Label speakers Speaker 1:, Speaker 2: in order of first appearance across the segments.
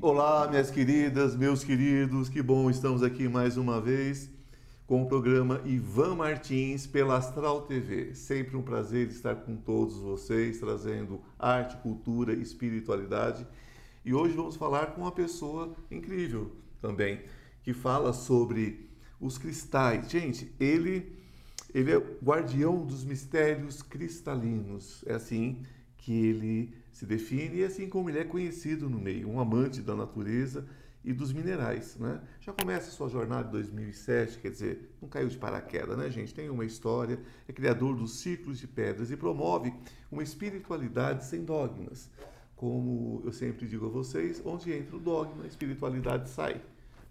Speaker 1: Olá, minhas queridas, meus queridos, que bom, estamos aqui mais uma vez com o programa Ivan Martins pela Astral TV. Sempre um prazer estar com todos vocês, trazendo arte, cultura, espiritualidade. E hoje vamos falar com uma pessoa incrível também, que fala sobre os cristais. Gente, ele, ele é guardião dos mistérios cristalinos. É assim que ele se define e assim como ele é conhecido no meio, um amante da natureza e dos minerais. Né? Já começa sua jornada em 2007, quer dizer, não caiu de paraquedas, né, gente? Tem uma história, é criador dos ciclos de pedras e promove uma espiritualidade sem dogmas. Como eu sempre digo a vocês, onde entra o dogma, a espiritualidade sai.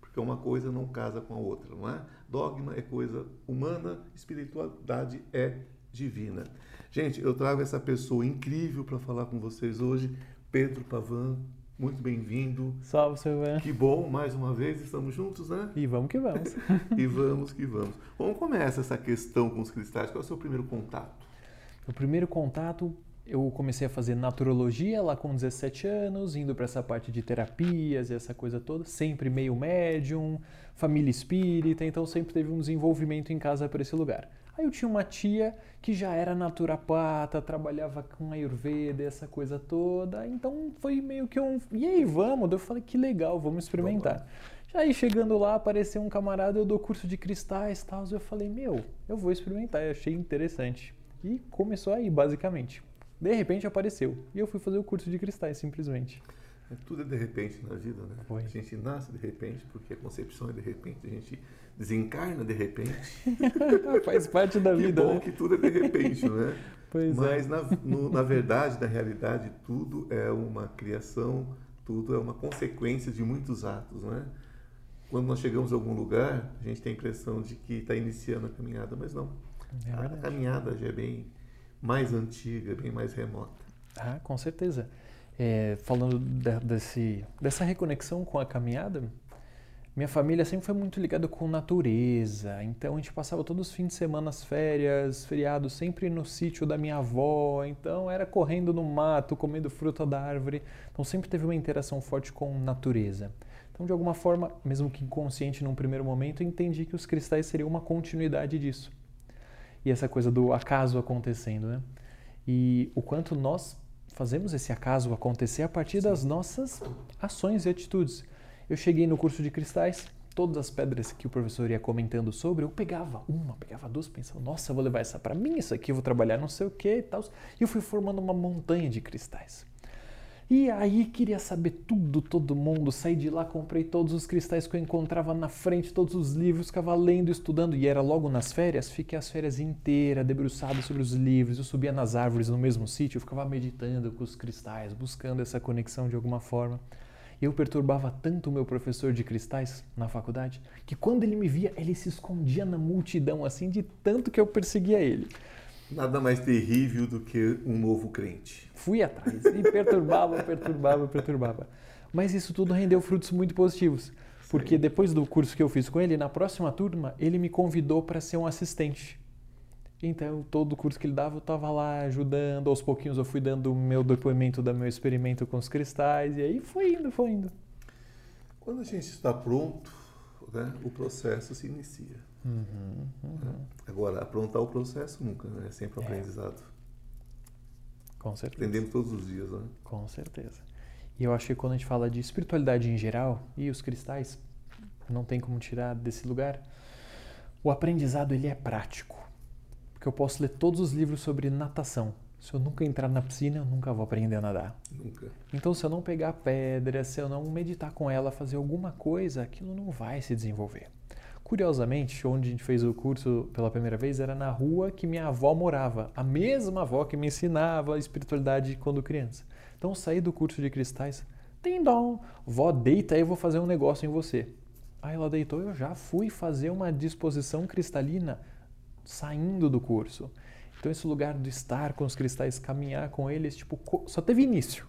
Speaker 1: Porque uma coisa não casa com a outra, não é? Dogma é coisa humana, espiritualidade é divina. Gente, eu trago essa pessoa incrível para falar com vocês hoje, Pedro Pavan, muito bem-vindo.
Speaker 2: Salve, Silvana.
Speaker 1: Que bom, mais uma vez estamos juntos, né?
Speaker 2: E vamos que vamos.
Speaker 1: e vamos que vamos. Como começa essa questão com os cristais? Qual é o seu primeiro contato?
Speaker 2: O primeiro contato, eu comecei a fazer naturologia lá com 17 anos, indo para essa parte de terapias e essa coisa toda, sempre meio médium, família espírita, então sempre teve um desenvolvimento em casa para esse lugar. Aí eu tinha uma tia que já era naturopata, trabalhava com ayurveda, essa coisa toda. Então foi meio que um. E aí, vamos? Eu falei, que legal, vamos experimentar. Já aí chegando lá, apareceu um camarada, eu dou curso de cristais e tal. Eu falei, meu, eu vou experimentar, eu achei interessante. E começou aí, basicamente. De repente apareceu. E eu fui fazer o curso de cristais, simplesmente.
Speaker 1: É, tudo é de repente na vida, né? A gente nasce de repente, porque a concepção é de repente, a gente desencarna de repente.
Speaker 2: Faz parte da vida.
Speaker 1: Que bom
Speaker 2: né?
Speaker 1: que tudo é de repente, né?
Speaker 2: Pois
Speaker 1: Mas
Speaker 2: é.
Speaker 1: na, no, na verdade, na realidade, tudo é uma criação, tudo é uma consequência de muitos atos, né? Quando nós chegamos a algum lugar, a gente tem a impressão de que está iniciando a caminhada, mas não.
Speaker 2: É
Speaker 1: a caminhada já é bem mais antiga, bem mais remota.
Speaker 2: Ah, com certeza. É, falando da- desse, dessa reconexão com a caminhada, minha família sempre foi muito ligada com natureza. Então a gente passava todos os fins de semana, as férias, feriados, sempre no sítio da minha avó. Então era correndo no mato, comendo fruta da árvore. Então sempre teve uma interação forte com natureza. Então, de alguma forma, mesmo que inconsciente num primeiro momento, entendi que os cristais seriam uma continuidade disso. E essa coisa do acaso acontecendo, né? E o quanto nós fazemos esse acaso acontecer a partir das nossas ações e atitudes. Eu cheguei no curso de cristais, todas as pedras que o professor ia comentando sobre, eu pegava uma, pegava duas, pensava, nossa, eu vou levar essa para mim, isso aqui eu vou trabalhar não sei o que e tal. E eu fui formando uma montanha de cristais. E aí queria saber tudo, todo mundo, saí de lá, comprei todos os cristais que eu encontrava na frente, todos os livros, ficava lendo, estudando, e era logo nas férias, fiquei as férias inteiras, debruçado sobre os livros, eu subia nas árvores no mesmo sítio, eu ficava meditando com os cristais, buscando essa conexão de alguma forma. Eu perturbava tanto o meu professor de cristais na faculdade, que quando ele me via, ele se escondia na multidão, assim, de tanto que eu perseguia ele.
Speaker 1: Nada mais terrível do que um novo crente.
Speaker 2: Fui atrás e perturbava, perturbava, perturbava. Mas isso tudo rendeu frutos muito positivos. Porque depois do curso que eu fiz com ele, na próxima turma, ele me convidou para ser um assistente. Então, todo o curso que ele dava, eu estava lá ajudando. Aos pouquinhos, eu fui dando o meu depoimento do meu experimento com os cristais. E aí foi indo, foi indo.
Speaker 1: Quando a gente está pronto, né, o processo se inicia.
Speaker 2: Uhum,
Speaker 1: né? Agora, aprontar o processo nunca, né? É sempre um
Speaker 2: É.
Speaker 1: aprendizado.
Speaker 2: Com certeza.
Speaker 1: Aprendemos todos os dias, né?
Speaker 2: Com certeza. E eu acho que quando a gente fala de espiritualidade em geral e os cristais, não tem como tirar desse lugar. O aprendizado ele é prático. Porque eu posso ler todos os livros sobre natação. Se eu nunca entrar na piscina, eu nunca vou aprender a nadar.
Speaker 1: Nunca.
Speaker 2: Então, se eu não pegar a pedra, se eu não meditar com ela, fazer alguma coisa, aquilo não vai se desenvolver. Curiosamente, onde a gente fez o curso pela primeira vez era na rua que minha avó morava, a mesma avó que me ensinava a espiritualidade quando criança. Então, eu saí do curso de cristais, tem dom, vó, deita aí, eu vou fazer um negócio em você. Aí ela deitou, eu já fui fazer uma disposição cristalina saindo do curso. Então, esse lugar de estar com os cristais, caminhar com eles, tipo, só teve início.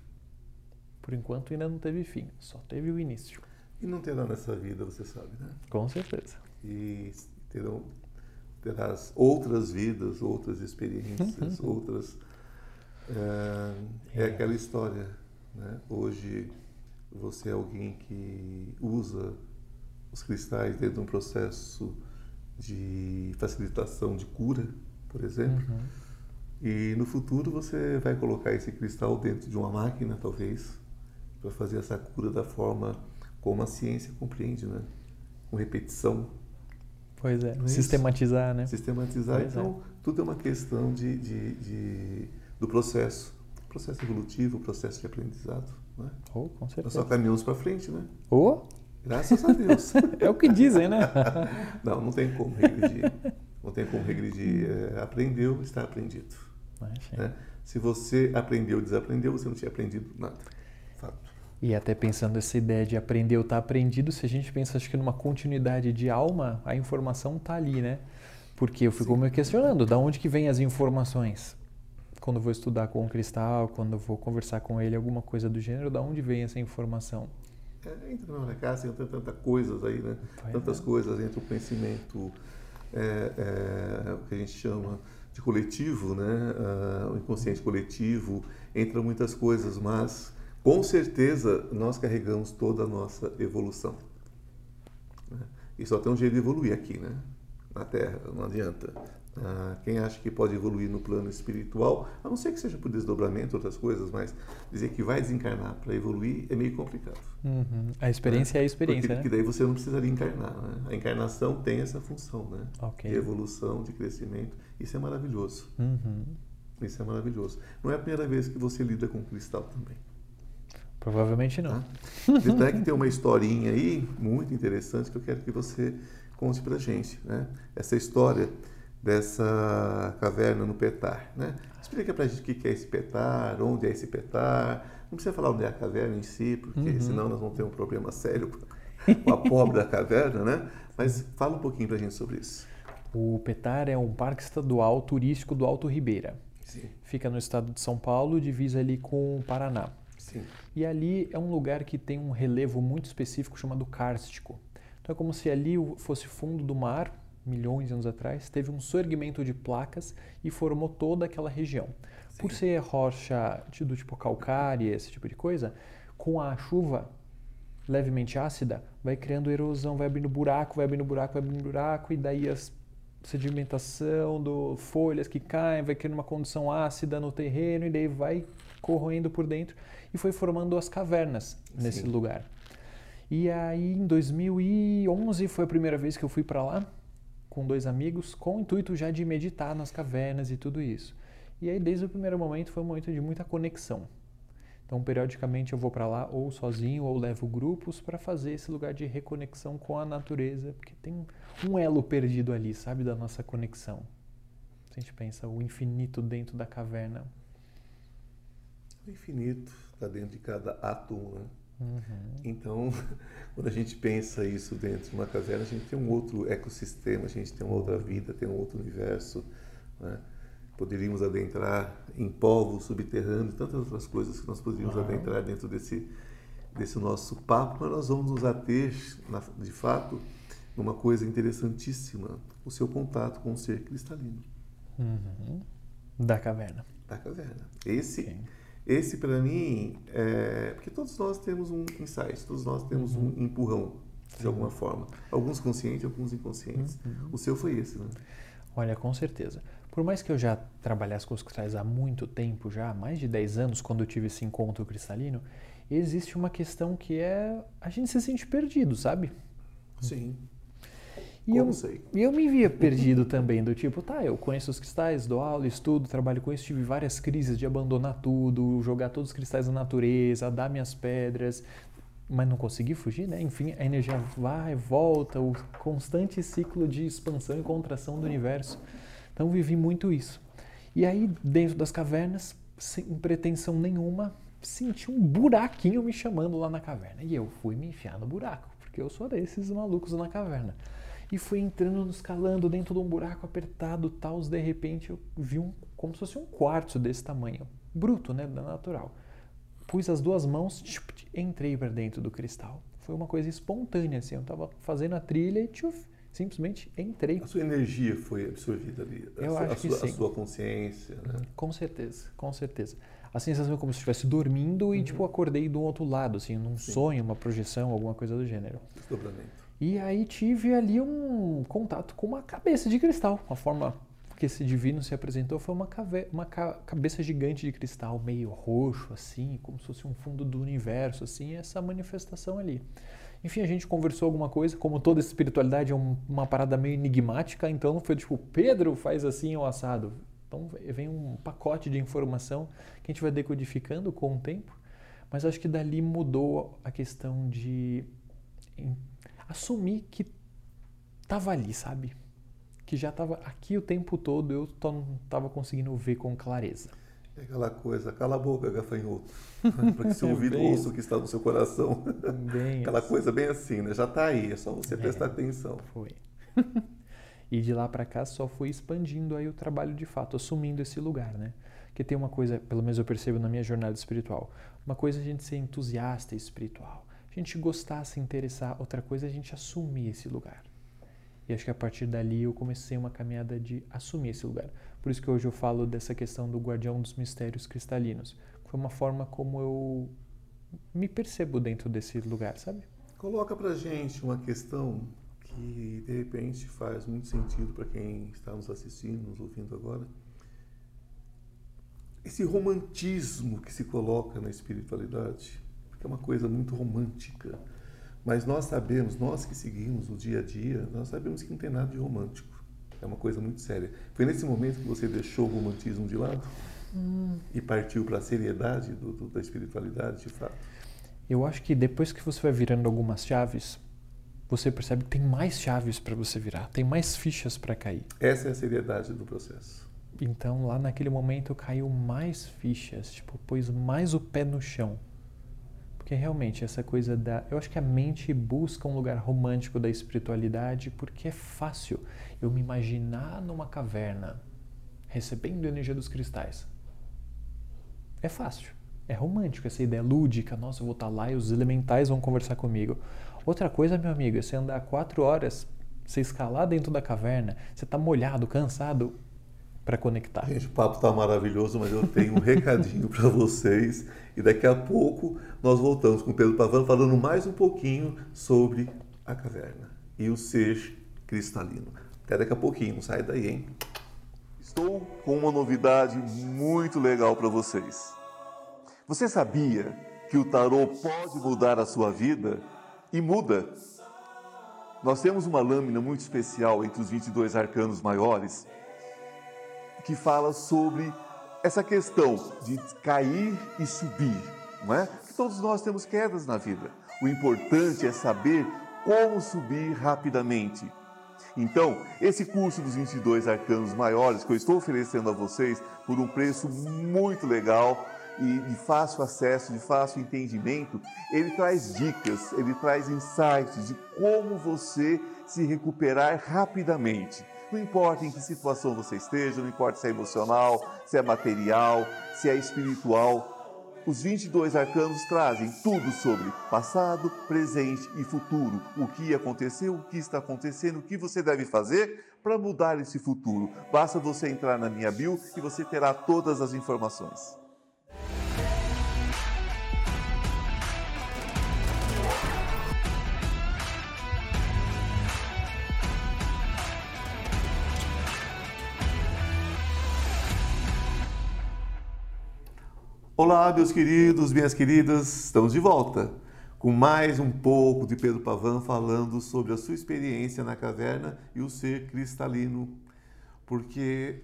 Speaker 2: Por enquanto, ainda não teve fim, só teve o início.
Speaker 1: E não terá nessa vida, você sabe, né?
Speaker 2: Com certeza.
Speaker 1: E terão, terás outras vidas, outras experiências, outras. É, é
Speaker 2: É.
Speaker 1: aquela história, né? Hoje você é alguém que usa os cristais dentro de um processo de facilitação de cura, por exemplo. Uhum. E no futuro você vai colocar esse cristal dentro de uma máquina, talvez, para fazer essa cura da forma como a ciência compreende, né? Com repetição.
Speaker 2: Pois é, é sistematizar, né?
Speaker 1: Sistematizar. Pois então, é. tudo é uma questão de, de, de, do processo. Processo evolutivo, processo de aprendizado. Né?
Speaker 2: Oh, com certeza.
Speaker 1: Nós só caminhamos para frente, né?
Speaker 2: Oh.
Speaker 1: Graças a Deus.
Speaker 2: é o que dizem, né?
Speaker 1: não, não tem como regredir. Não tem como regredir. É, aprendeu, está aprendido. Né? Se você aprendeu, desaprendeu, você não tinha aprendido nada. Fato.
Speaker 2: E até pensando essa ideia de aprender ou tá aprendido, se a gente pensa acho que numa continuidade de alma, a informação tá ali, né? Porque eu fico Sim. me questionando, da onde que vem as informações? Quando vou estudar com o cristal, quando vou conversar com ele, alguma coisa do gênero, da onde vem essa informação?
Speaker 1: É, entra na casa, tem tantas coisas aí, né? Pois Tantas é. coisas entre o conhecimento, é, é, o que a gente chama de coletivo, né? Uh, o inconsciente coletivo, entra muitas coisas, mas com certeza nós carregamos toda a nossa evolução. Né? E só tem um jeito de evoluir aqui, né? Na Terra, não adianta. Ah, quem acha que pode evoluir no plano espiritual, a não ser que seja por desdobramento, outras coisas, mas dizer que vai desencarnar para evoluir é meio complicado.
Speaker 2: Uhum. A experiência né? é a experiência,
Speaker 1: porque,
Speaker 2: né?
Speaker 1: porque daí você não precisaria encarnar. Né? A encarnação tem essa função, né?
Speaker 2: Okay.
Speaker 1: De evolução, de crescimento. Isso é maravilhoso.
Speaker 2: Uhum.
Speaker 1: Isso é maravilhoso. Não é a primeira vez que você lida com cristal também.
Speaker 2: Provavelmente não.
Speaker 1: Tá? que tem uma historinha aí muito interessante que eu quero que você conte pra gente, né? Essa história dessa caverna no Petar, né? Explica pra gente o que é esse Petar, onde é esse Petar. Não precisa falar onde é a caverna em si, porque uhum. senão nós vamos ter um problema sério com a pobre da caverna, né? Mas fala um pouquinho pra gente sobre isso.
Speaker 2: O Petar é um parque estadual turístico do Alto Ribeira.
Speaker 1: Sim.
Speaker 2: Fica no estado de São Paulo, divisa ali com o Paraná.
Speaker 1: Sim.
Speaker 2: E ali é um lugar que tem um relevo muito específico chamado kárstico. Então é como se ali fosse fundo do mar, milhões de anos atrás, teve um surgimento de placas e formou toda aquela região. Sim. Por ser rocha do tipo calcária, esse tipo de coisa, com a chuva levemente ácida, vai criando erosão, vai abrindo buraco, vai abrindo buraco, vai abrindo buraco, e daí as sedimentação do folhas que caem, vai criando uma condição ácida no terreno, e daí vai corroendo por dentro e foi formando as cavernas nesse Sim. lugar. E aí em 2011 foi a primeira vez que eu fui para lá com dois amigos, com o intuito já de meditar nas cavernas e tudo isso. E aí desde o primeiro momento foi um momento de muita conexão. Então, periodicamente eu vou para lá ou sozinho ou levo grupos para fazer esse lugar de reconexão com a natureza, porque tem um elo perdido ali, sabe, da nossa conexão. Se a gente pensa o infinito dentro da caverna.
Speaker 1: O infinito está dentro de cada átomo, né?
Speaker 2: Uhum.
Speaker 1: Então, quando a gente pensa isso dentro de uma caverna, a gente tem um outro ecossistema, a gente tem uma outra vida, tem um outro universo, né? Poderíamos adentrar em povos subterrâneos, tantas outras coisas que nós poderíamos uhum. adentrar dentro desse, desse nosso papo, mas nós vamos nos ater, de fato, numa coisa interessantíssima, o seu contato com o ser cristalino.
Speaker 2: Uhum. Da caverna.
Speaker 1: Da caverna. Esse... Okay esse, para mim, é. Porque todos nós temos um insight, todos nós temos uhum. um empurrão, de Sim. alguma forma. Alguns conscientes, alguns inconscientes. Uhum. O seu foi esse, né?
Speaker 2: Olha, com certeza. Por mais que eu já trabalhasse com os cristais há muito tempo já, mais de 10 anos, quando eu tive esse encontro cristalino, existe uma questão que é a gente se sente perdido, sabe?
Speaker 1: Sim.
Speaker 2: E eu, e eu me via perdido também, do tipo, tá, eu conheço os cristais, dou aula, estudo, trabalho com isso, tive várias crises de abandonar tudo, jogar todos os cristais na natureza, dar minhas pedras, mas não consegui fugir, né? Enfim, a energia vai, volta, o constante ciclo de expansão e contração do universo. Então vivi muito isso. E aí, dentro das cavernas, sem pretensão nenhuma, senti um buraquinho me chamando lá na caverna. E eu fui me enfiar no buraco, porque eu sou desses malucos na caverna e fui entrando, escalando dentro de um buraco apertado, tal, de repente eu vi um, como se fosse um quartzo desse tamanho, bruto, né, natural. Pus as duas mãos, tchuf, entrei para dentro do cristal. Foi uma coisa espontânea, assim, eu estava fazendo a trilha e tchuf, simplesmente entrei.
Speaker 1: A sua energia foi absorvida ali, a, eu sua, acho que a, sua, sim. a sua consciência, né?
Speaker 2: Com certeza, com certeza. a sensação é como se estivesse dormindo e, uhum. tipo, acordei do outro lado, assim, num Sim. sonho, uma projeção, alguma coisa do gênero.
Speaker 1: Desdobramento.
Speaker 2: E aí tive ali um contato com uma cabeça de cristal, uma forma que esse divino se apresentou foi uma, cave uma ca cabeça gigante de cristal, meio roxo, assim, como se fosse um fundo do universo, assim, essa manifestação ali. Enfim, a gente conversou alguma coisa, como toda espiritualidade é um, uma parada meio enigmática, então não foi tipo, Pedro faz assim o assado. Então vem um pacote de informação que a gente vai decodificando com o tempo, mas acho que dali mudou a questão de assumir que estava ali, sabe? que já estava aqui o tempo todo, eu não estava conseguindo ver com clareza.
Speaker 1: É aquela coisa, cala a boca, gafanhoto, para que seu ouvido ouça o que está no seu coração. Bem aquela assim. coisa bem assim, né? Já está aí, é só você é, prestar atenção.
Speaker 2: Foi. e de lá para cá só fui expandindo aí o trabalho de fato, assumindo esse lugar, né? Que tem uma coisa, pelo menos eu percebo na minha jornada espiritual, uma coisa é a gente ser entusiasta espiritual, gente gostar, se interessar, outra coisa é a gente assumir esse lugar. E acho que a partir dali eu comecei uma caminhada de assumir esse lugar. Por isso que hoje eu falo dessa questão do guardião dos mistérios cristalinos. Foi uma forma como eu me percebo dentro desse lugar, sabe?
Speaker 1: Coloca pra gente uma questão que de repente faz muito sentido para quem está nos assistindo, nos ouvindo agora. Esse romantismo que se coloca na espiritualidade, que é uma coisa muito romântica mas nós sabemos, nós que seguimos o dia a dia, nós sabemos que não tem nada de romântico. É uma coisa muito séria. Foi nesse momento que você deixou o romantismo de lado hum. e partiu para a seriedade do, do, da espiritualidade, de fato?
Speaker 2: Eu acho que depois que você vai virando algumas chaves, você percebe que tem mais chaves para você virar, tem mais fichas para cair.
Speaker 1: Essa é a seriedade do processo.
Speaker 2: Então, lá naquele momento, caiu mais fichas, tipo, pôs mais o pé no chão. Porque realmente essa coisa da. Eu acho que a mente busca um lugar romântico da espiritualidade porque é fácil eu me imaginar numa caverna recebendo a energia dos cristais. É fácil. É romântico essa ideia lúdica. Nossa, eu vou estar lá e os elementais vão conversar comigo. Outra coisa, meu amigo, é você andar quatro horas, você escalar dentro da caverna, você está molhado, cansado para conectar.
Speaker 1: Gente, o papo está maravilhoso, mas eu tenho um recadinho para vocês e daqui a pouco nós voltamos com Pedro Pavano falando mais um pouquinho sobre a caverna e o ser cristalino. Até daqui a pouquinho, não sai daí, hein? Estou com uma novidade muito legal para vocês. Você sabia que o tarô pode mudar a sua vida? E muda. Nós temos uma lâmina muito especial entre os 22 arcanos maiores que fala sobre essa questão de cair e subir, não é? Todos nós temos quedas na vida. O importante é saber como subir rapidamente. Então, esse curso dos 22 arcanos maiores que eu estou oferecendo a vocês por um preço muito legal e de fácil acesso, de fácil entendimento, ele traz dicas, ele traz insights de como você se recuperar rapidamente não importa em que situação você esteja, não importa se é emocional, se é material, se é espiritual. Os 22 arcanos trazem tudo sobre passado, presente e futuro. O que aconteceu, o que está acontecendo, o que você deve fazer para mudar esse futuro. Basta você entrar na minha bio e você terá todas as informações. Olá, meus queridos, minhas queridas, estamos de volta com mais um pouco de Pedro Pavan falando sobre a sua experiência na caverna e o ser cristalino. Porque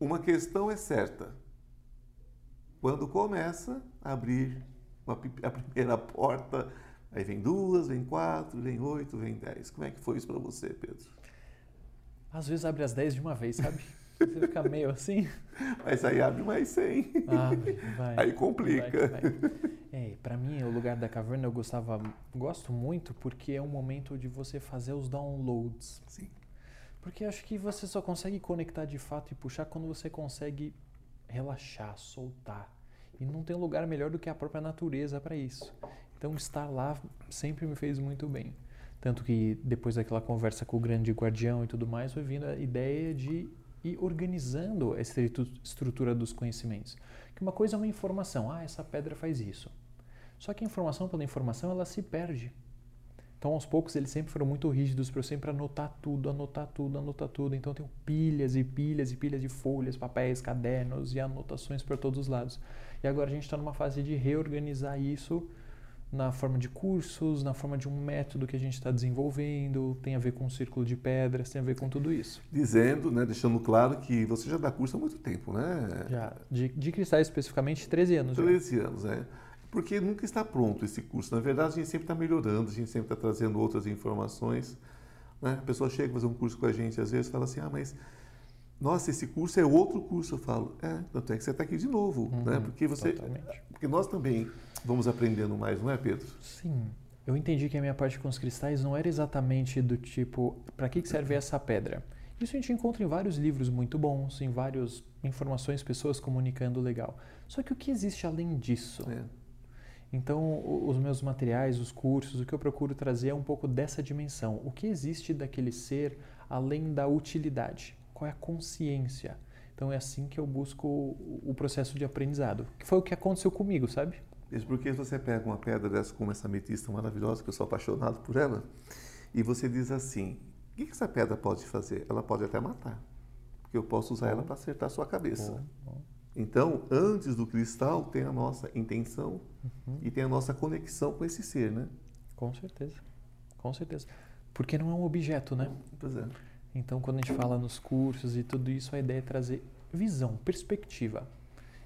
Speaker 1: uma questão é certa: quando começa a abrir a primeira porta, aí vem duas, vem quatro, vem oito, vem dez. Como é que foi isso para você, Pedro?
Speaker 2: Às vezes abre as dez de uma vez, sabe? Você fica meio assim.
Speaker 1: Mas aí abre mais 100.
Speaker 2: Abre, vai.
Speaker 1: Aí complica.
Speaker 2: Vai, vai. É, para mim, o lugar da caverna eu gostava, gosto muito porque é um momento de você fazer os downloads.
Speaker 1: Sim.
Speaker 2: Porque acho que você só consegue conectar de fato e puxar quando você consegue relaxar, soltar. E não tem lugar melhor do que a própria natureza para isso. Então, estar lá sempre me fez muito bem. Tanto que depois daquela conversa com o grande guardião e tudo mais, foi vindo a ideia de e organizando essa estrutura dos conhecimentos. Que uma coisa é uma informação, ah, essa pedra faz isso. Só que a informação pela informação ela se perde. Então, aos poucos, eles sempre foram muito rígidos para eu sempre anotar tudo, anotar tudo, anotar tudo. Então, eu tenho pilhas e pilhas e pilhas de folhas, papéis, cadernos e anotações para todos os lados. E agora a gente está numa fase de reorganizar isso na forma de cursos, na forma de um método que a gente está desenvolvendo, tem a ver com o círculo de pedras, tem a ver com tudo isso.
Speaker 1: Dizendo, né, deixando claro que você já dá curso há muito tempo, né?
Speaker 2: Já, de, de cristais especificamente, 13 anos.
Speaker 1: 13 já. anos, né? Porque nunca está pronto esse curso. Na verdade, a gente sempre está melhorando, a gente sempre está trazendo outras informações. Né? A pessoa chega a fazer um curso com a gente, às vezes fala assim, ah, mas nossa, esse curso é outro curso. Eu falo, é, tanto é que você está aqui de novo, uhum, né? Porque você, totalmente. porque nós também vamos aprendendo mais, não é, Pedro?
Speaker 2: Sim. Eu entendi que a minha parte com os cristais não era exatamente do tipo, para que serve essa pedra? Isso a gente encontra em vários livros muito bons, em várias informações, pessoas comunicando legal. Só que o que existe além disso? É. Então, os meus materiais, os cursos, o que eu procuro trazer é um pouco dessa dimensão. O que existe daquele ser além da utilidade? Qual é a consciência? Então, é assim que eu busco o processo de aprendizado. Que foi o que aconteceu comigo, sabe?
Speaker 1: Isso porque você pega uma pedra dessa como essa ametista maravilhosa, que eu sou apaixonado por ela, e você diz assim: o que essa pedra pode fazer? Ela pode até matar, porque eu posso usar ela para acertar a sua cabeça. Bom, bom. Então, antes do cristal, tem a nossa intenção uhum. e tem a nossa conexão com esse ser, né?
Speaker 2: Com certeza, com certeza. Porque não é um objeto, né?
Speaker 1: Pois é.
Speaker 2: Então, quando a gente fala nos cursos e tudo isso, a ideia é trazer visão, perspectiva.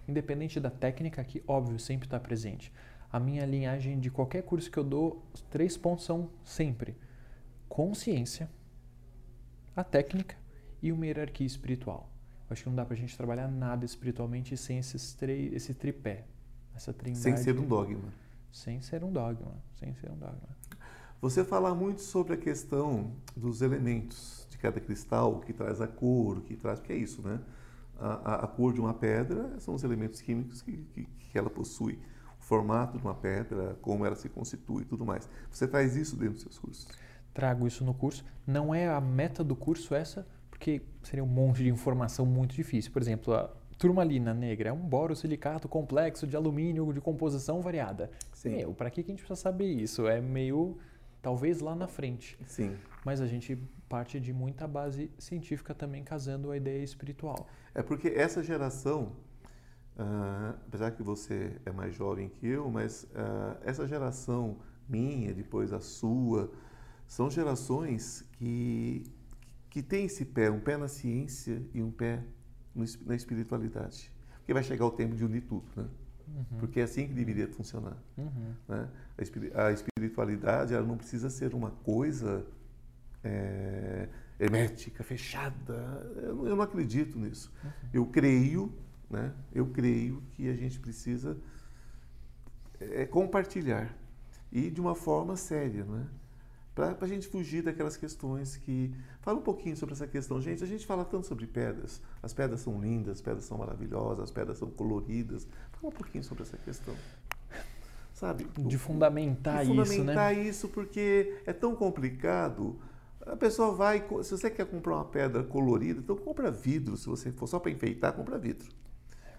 Speaker 2: Independente da técnica, que óbvio sempre está presente. A minha linhagem de qualquer curso que eu dou, os três pontos são sempre consciência, a técnica e uma hierarquia espiritual. Acho que não dá para a gente trabalhar nada espiritualmente sem esses três, esse tripé, essa trindade.
Speaker 1: Sem ser um dogma.
Speaker 2: Sem ser um dogma, sem ser um dogma.
Speaker 1: Você fala muito sobre a questão dos elementos cada cristal, o que traz a cor, o que traz, que é isso, né? A, a, a, cor de uma pedra são os elementos químicos que, que, que ela possui, o formato de uma pedra, como ela se constitui e tudo mais. Você traz isso dentro dos seus cursos?
Speaker 2: Trago isso no curso. Não é a meta do curso essa, porque seria um monte de informação muito difícil. Por exemplo, a turmalina negra é um borosilicato complexo de alumínio de composição variada. Sim. Meu, para que a gente precisa saber isso? É meio talvez lá na frente.
Speaker 1: Sim.
Speaker 2: Mas a gente parte de muita base científica também casando a ideia espiritual.
Speaker 1: É porque essa geração, uh, apesar que você é mais jovem que eu, mas uh, essa geração minha, depois a sua, são gerações que que tem esse pé, um pé na ciência e um pé na espiritualidade. Porque vai chegar o tempo de unir tudo, né? Uhum. Porque é assim que deveria funcionar. Uhum. Né? A espiritualidade ela não precisa ser uma coisa é, hermética, fechada. Eu não, eu não acredito nisso. Uhum. Eu creio, né? Eu creio que a gente precisa é, compartilhar e de uma forma séria, né? Para a gente fugir daquelas questões que. Fala um pouquinho sobre essa questão. Gente, a gente fala tanto sobre pedras. As pedras são lindas, as pedras são maravilhosas, as pedras são coloridas. Fala um pouquinho sobre essa questão. Sabe?
Speaker 2: De fundamentar,
Speaker 1: isso.
Speaker 2: De
Speaker 1: fundamentar isso, né? isso, porque é tão complicado. A pessoa vai. Se você quer comprar uma pedra colorida, então compra vidro. Se você for só para enfeitar, compra vidro.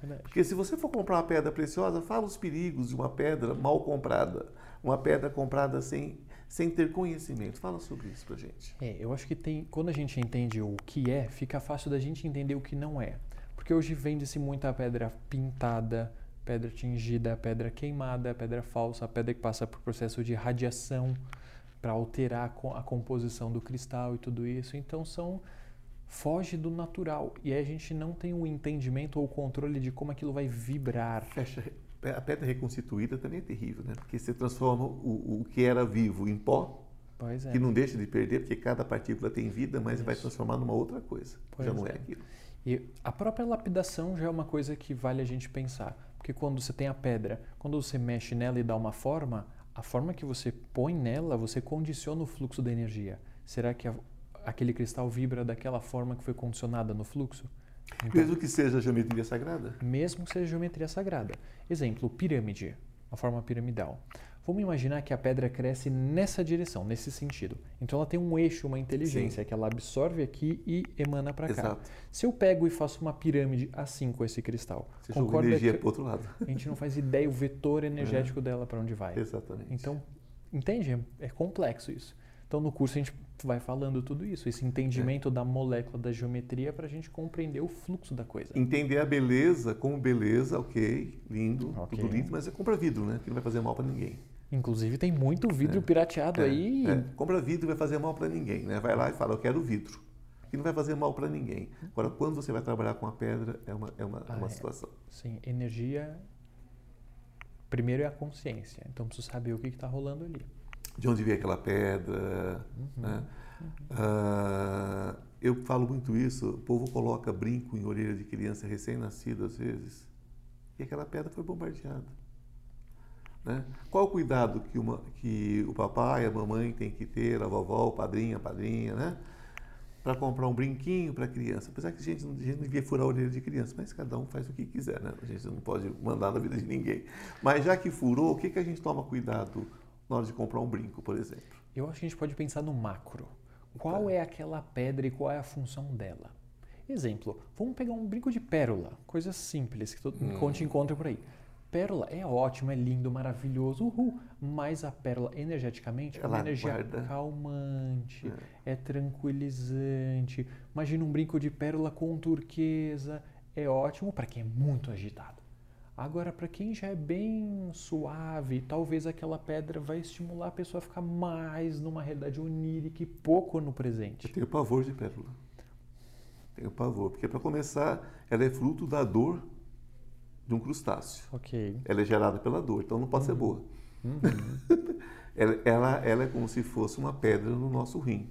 Speaker 1: É porque se você for comprar uma pedra preciosa, fala os perigos de uma pedra mal comprada. Uma pedra comprada sem sem ter conhecimento. Fala sobre isso pra gente.
Speaker 2: É, eu acho que tem, quando a gente entende o que é, fica fácil da gente entender o que não é. Porque hoje vende-se muita pedra pintada, pedra tingida, pedra queimada, pedra falsa, pedra que passa por processo de radiação para alterar a composição do cristal e tudo isso. Então são foge do natural e a gente não tem o entendimento ou o controle de como aquilo vai vibrar.
Speaker 1: Fecha, a pedra reconstituída também é terrível, né? Porque você transforma o, o que era vivo em pó, é. que não deixa de perder, porque cada partícula tem vida, mas Isso. vai transformar numa outra coisa. Pois já não é. é aquilo.
Speaker 2: E a própria lapidação já é uma coisa que vale a gente pensar. Porque quando você tem a pedra, quando você mexe nela e dá uma forma, a forma que você põe nela, você condiciona o fluxo da energia. Será que a, aquele cristal vibra daquela forma que foi condicionada no fluxo?
Speaker 1: Então, mesmo que seja geometria sagrada?
Speaker 2: Mesmo que seja geometria sagrada. Exemplo, pirâmide, uma forma piramidal. Vamos imaginar que a pedra cresce nessa direção, nesse sentido. Então ela tem um eixo, uma inteligência Sim. que ela absorve aqui e emana para cá. Se eu pego e faço uma pirâmide assim com esse cristal,
Speaker 1: Você concorda energia para outro lado.
Speaker 2: A gente não faz ideia o vetor energético é. dela para onde vai.
Speaker 1: Exatamente.
Speaker 2: Então, entende? É complexo isso. Então no curso a gente vai falando tudo isso, esse entendimento é. da molécula, da geometria, para a gente compreender o fluxo da coisa.
Speaker 1: Entender a beleza como beleza, ok, lindo, okay. tudo lindo, mas é compra vidro, né? Que não vai fazer mal para ninguém.
Speaker 2: Inclusive tem muito vidro é. pirateado
Speaker 1: é.
Speaker 2: aí.
Speaker 1: É. Compra vidro vai fazer mal para ninguém, né? Vai lá e fala, eu quero vidro. Que não vai fazer mal para ninguém. Agora, quando você vai trabalhar com a pedra, é uma, é uma, é ah, uma situação.
Speaker 2: Sim, energia. Primeiro é a consciência. Então, preciso saber o que está rolando ali
Speaker 1: de onde veio aquela pedra. Uhum. Né? Ah, eu falo muito isso, o povo coloca brinco em orelha de criança recém-nascida às vezes, e aquela pedra foi bombardeada. Né? Qual o cuidado que, uma, que o papai, a mamãe tem que ter, a vovó, o padrinho, a padrinha, né? para comprar um brinquinho para a criança. Apesar que a gente, a gente não devia furar a orelha de criança, mas cada um faz o que quiser, né? A gente não pode mandar na vida de ninguém. Mas já que furou, o que, que a gente toma cuidado na hora de comprar um brinco, por exemplo?
Speaker 2: Eu acho que a gente pode pensar no macro. Qual tá. é aquela pedra e qual é a função dela? Exemplo, vamos pegar um brinco de pérola, coisa simples que todo hum. mundo encontra por aí. Pérola é ótimo, é lindo, maravilhoso, uhul, mas a pérola energeticamente é uma energia guarda. calmante, é. é tranquilizante. Imagina um brinco de pérola com turquesa, é ótimo para quem é muito agitado. Agora, para quem já é bem suave, talvez aquela pedra vai estimular a pessoa a ficar mais numa realidade onírica e pouco no presente.
Speaker 1: Eu tenho pavor de pérola. Tenho pavor, porque para começar, ela é fruto da dor de um crustáceo.
Speaker 2: Ok.
Speaker 1: Ela é gerada pela dor, então não pode uhum. ser boa. Uhum. ela, ela, ela, é como se fosse uma pedra no nosso rim.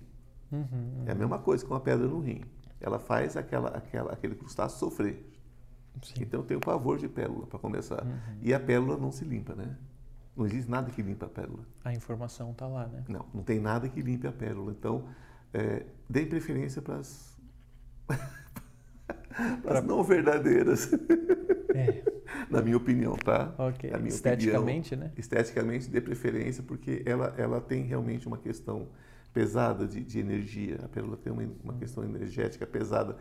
Speaker 1: Uhum. É a mesma coisa que uma pedra no rim. Ela faz aquela, aquela, aquele crustáceo sofrer. Sim. Então eu tenho pavor de pérola, para começar. Uhum. E a pérola não se limpa, né? Não existe nada que limpe a pérola.
Speaker 2: A informação está lá, né?
Speaker 1: Não, não tem nada que limpe a pérola. Então, é, dê preferência para as pra... não verdadeiras. É. Na minha opinião, tá?
Speaker 2: Ok. Esteticamente,
Speaker 1: opinião,
Speaker 2: né?
Speaker 1: Esteticamente, dê preferência, porque ela, ela tem realmente uma questão pesada de, de energia. A pérola tem uma, uma questão energética pesada.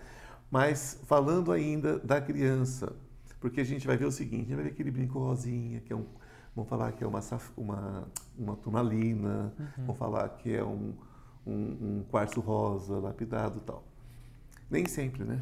Speaker 1: Mas falando ainda da criança, porque a gente vai ver o seguinte, a gente vai ver aquele brinco rosinha, que é um, vamos falar que é uma, uma, uma turmalina, uhum. vamos falar que é um, um, um quartzo rosa lapidado tal. Nem sempre, né?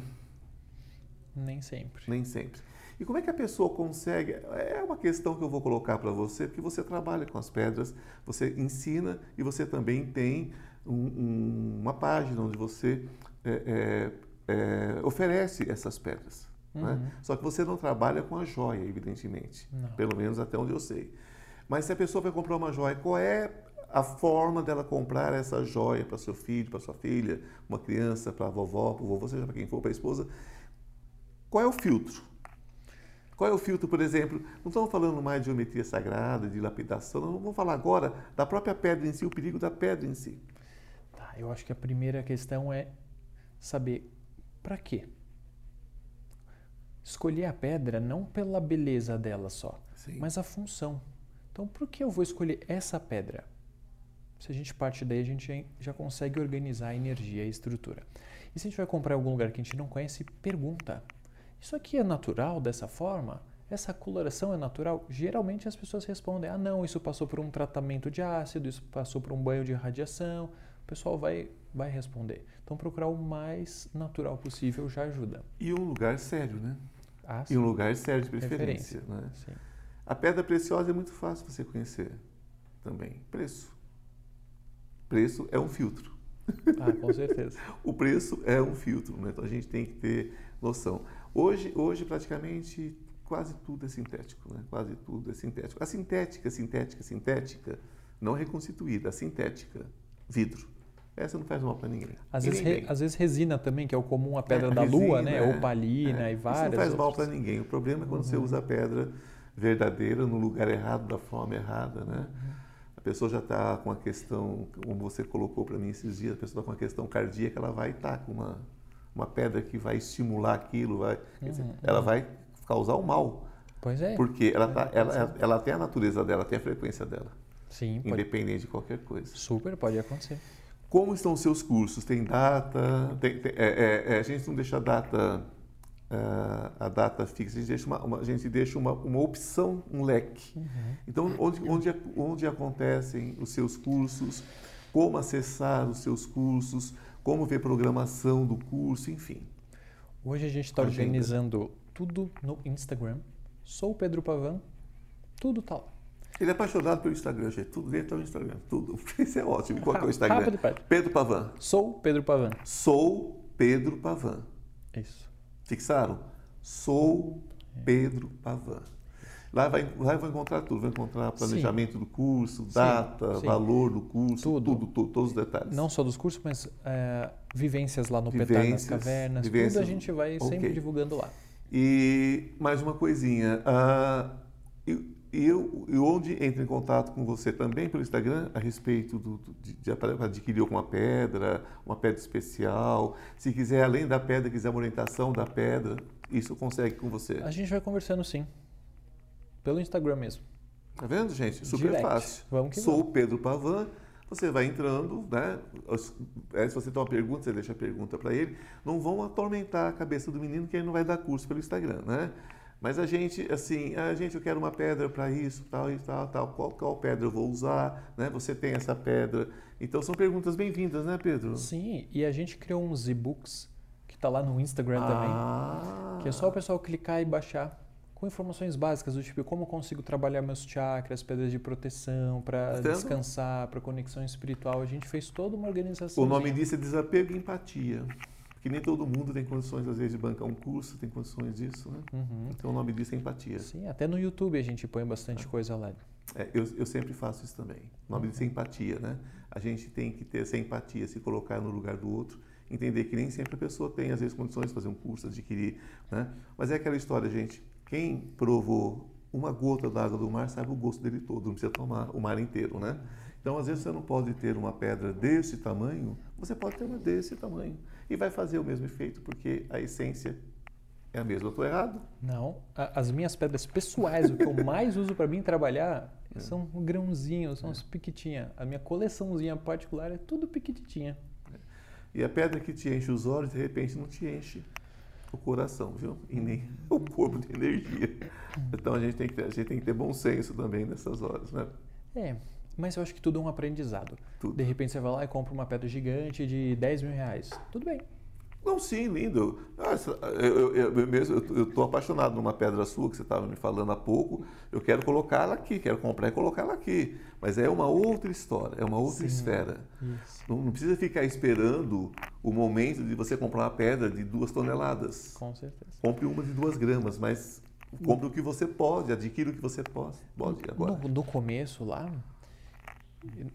Speaker 2: Nem sempre.
Speaker 1: Nem sempre. E como é que a pessoa consegue? É uma questão que eu vou colocar para você, porque você trabalha com as pedras, você ensina e você também tem um, um, uma página onde você é, é, é, oferece essas pedras. Né? Uhum. Né? Só que você não trabalha com a joia, evidentemente. Não. Pelo menos até onde eu sei. Mas se a pessoa vai comprar uma joia, qual é a forma dela comprar essa joia para seu filho, para sua filha, uma criança, para a vovó, para o vovô, seja para quem for, para a esposa? Qual é o filtro? Qual é o filtro, por exemplo? Não estamos falando mais de geometria sagrada, de lapidação, não vamos falar agora da própria pedra em si, o perigo da pedra em si.
Speaker 2: Tá, eu acho que a primeira questão é saber para quê? Escolher a pedra não pela beleza dela só, Sim. mas a função. Então, por que eu vou escolher essa pedra? Se a gente parte daí, a gente já consegue organizar a energia e a estrutura. E se a gente vai comprar em algum lugar que a gente não conhece, pergunta: Isso aqui é natural dessa forma? Essa coloração é natural? Geralmente as pessoas respondem: Ah, não, isso passou por um tratamento de ácido, isso passou por um banho de radiação. O pessoal vai vai responder. Então, procurar o mais natural possível já ajuda.
Speaker 1: E um lugar sério, né?
Speaker 2: Ah,
Speaker 1: e um lugar sério de preferência. Né? Sim. A pedra preciosa é muito fácil você conhecer também. Preço. Preço é um filtro.
Speaker 2: Ah, com certeza.
Speaker 1: o preço é um filtro, né? então a gente tem que ter noção. Hoje, hoje praticamente quase tudo é sintético, né? Quase tudo é sintético. A sintética, sintética, sintética, não reconstituída, a sintética, vidro essa não faz mal para ninguém.
Speaker 2: Às vezes, re, às vezes resina também, que é o comum, a pedra é, da resina, lua, né? É, Opalina é. e várias. Isso
Speaker 1: não faz mal para ninguém. O problema é quando uhum. você usa a pedra verdadeira no lugar errado, da forma errada, né? Uhum. A pessoa já está com a questão, como você colocou para mim esses dias, a pessoa está com uma questão cardíaca, ela vai estar tá com uma, uma pedra que vai estimular aquilo, vai, uhum. dizer, ela vai causar o um mal.
Speaker 2: Pois é.
Speaker 1: Porque ela, tá,
Speaker 2: Pode
Speaker 1: ela,
Speaker 2: acontecer.
Speaker 1: ela tem a natureza dela, tem a frequência dela,
Speaker 2: Sim, pode,
Speaker 1: independente de qualquer coisa.
Speaker 2: super pode acontecer.
Speaker 1: Como estão os seus cursos? Tem data? Tem- tem- é- é- é, a gente não deixa a data, ah, a data fixa, a gente deixa, uma, uma- a gente deixa uma, uma opção, um leque. Então, onde, onde, onde acontecem os seus cursos? Como acessar os seus cursos? Como ver programação do curso? Enfim.
Speaker 2: Hoje a gente está organizando tudo no Instagram. Sou o Pedro Pavan, tudo tá lá.
Speaker 1: Ele é apaixonado pelo Instagram, gente. Tudo dentro do Instagram. Tudo. Isso é ótimo. Qual é o Instagram?
Speaker 2: Rápido, Pedro.
Speaker 1: Pedro Pavan.
Speaker 2: Sou Pedro Pavan.
Speaker 1: Sou Pedro Pavan.
Speaker 2: Isso.
Speaker 1: Fixaram? Sou Pedro Pavan. Lá vai, lá vai encontrar tudo, vai encontrar planejamento do curso, data,
Speaker 2: sim.
Speaker 1: valor do curso,
Speaker 2: Tudo.
Speaker 1: tudo, tudo, todos os detalhes.
Speaker 2: Não só dos cursos, mas é, vivências lá no Petar nas
Speaker 1: Vivências,
Speaker 2: Cavernas. Tudo
Speaker 1: vivências.
Speaker 2: a gente vai
Speaker 1: Ok.
Speaker 2: sempre divulgando lá.
Speaker 1: E mais uma coisinha, ah, e, eu, onde entro em contato com você também pelo Instagram a respeito do, do- de, de adquirir alguma pedra, uma pedra especial, se quiser além da pedra, quiser uma orientação da pedra, isso consegue com você.
Speaker 2: A gente vai conversando sim. Pelo Instagram mesmo.
Speaker 1: Tá vendo, gente? Super
Speaker 2: Direct.
Speaker 1: fácil.
Speaker 2: Vamos que
Speaker 1: Sou o Pedro Pavan. Você vai entrando, né? É, Se você tem uma pergunta, você deixa a pergunta para ele. Não vão atormentar a cabeça do menino que ele não vai dar curso pelo Instagram, né? Mas a gente, assim, a gente, eu quero uma pedra para isso, tal e tal, tal. Qual, qual pedra eu vou usar, né? Você tem essa pedra. Então são perguntas bem-vindas, né, Pedro?
Speaker 2: Sim, e a gente criou uns e-books que tá lá no Instagram também.
Speaker 1: Ah,
Speaker 2: Que é só o pessoal clicar e baixar com informações básicas do tipo como consigo trabalhar meus chakras, pedras de proteção, para
Speaker 1: Tá
Speaker 2: descansar, para conexão espiritual. A gente fez toda uma organização.
Speaker 1: O nome disso é desapego e empatia. Porque nem todo mundo tem condições, às vezes, de bancar um curso, tem condições disso, né?
Speaker 2: Uhum.
Speaker 1: Então o nome disso é empatia.
Speaker 2: Sim, até no YouTube a gente põe bastante coisa lá.
Speaker 1: É, eu, eu sempre faço isso também. O nome disso é empatia, né? A gente tem que ter essa empatia, se colocar no lugar do outro, entender que nem sempre a pessoa tem, às vezes, condições de fazer um curso, adquirir, né? Mas é aquela história, gente, quem provou uma gota d'água do mar sabe o gosto dele todo, não precisa tomar o mar inteiro, né? Então, às vezes, você não pode ter uma pedra desse tamanho, você pode ter uma desse tamanho. E vai fazer o mesmo efeito, porque a essência é a mesma. Eu estou errado?
Speaker 2: Não, as minhas pedras pessoais, o que eu mais uso para mim trabalhar, são grãozinhos, são as piquitinhas. A minha coleçãozinha particular é tudo piquititinha.
Speaker 1: E a pedra que te enche os olhos, de repente, não te enche o coração, viu? E nem o corpo de energia. Então a gente tem que ter, a gente tem que ter bom senso também nessas horas, né?
Speaker 2: É, mas eu acho que tudo é um aprendizado.
Speaker 1: Tudo.
Speaker 2: De repente você vai lá e compra uma pedra gigante de 10 mil reais. Tudo bem.
Speaker 1: Não, sim, lindo. Nossa, eu, eu, eu mesmo, eu estou apaixonado numa pedra sua que você estava me falando há pouco. Eu quero colocá-la aqui, quero comprar e colocá-la aqui. Mas é uma outra história, é uma outra
Speaker 2: Sim.
Speaker 1: esfera. Não, não precisa ficar esperando o momento de você comprar uma pedra de duas toneladas.
Speaker 2: Com certeza.
Speaker 1: Compre uma de duas gramas, mas compre o que você pode, adquira o que você pode, pode agora.
Speaker 2: No, no começo lá,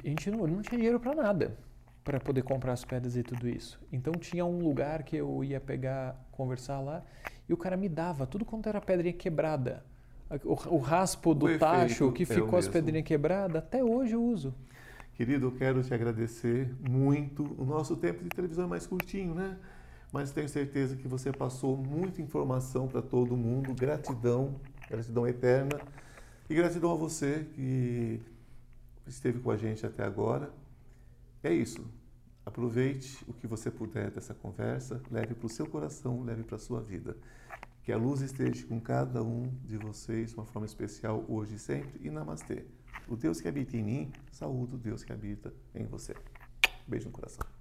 Speaker 2: a gente não, não tinha dinheiro para nada para poder comprar as pedras e tudo isso. Então tinha um lugar que eu ia pegar, conversar lá, e o cara me dava tudo quanto era pedrinha quebrada. O, o raspo do
Speaker 1: efeito
Speaker 2: tacho que
Speaker 1: é o
Speaker 2: ficou as pedrinhas quebradas, até hoje eu uso.
Speaker 1: Querido, eu quero te agradecer muito. O nosso tempo de televisão é mais curtinho, né? Mas tenho certeza que você passou muita informação para todo mundo. Gratidão, gratidão eterna. E gratidão a você que esteve com a gente até agora. É isso. Aproveite o que você puder dessa conversa, leve para o seu coração, leve para a sua vida. Que a luz esteja com cada um de vocês de uma forma especial hoje e sempre. E namastê. O Deus que habita em mim, saúde o Deus que habita em você. Beijo no coração.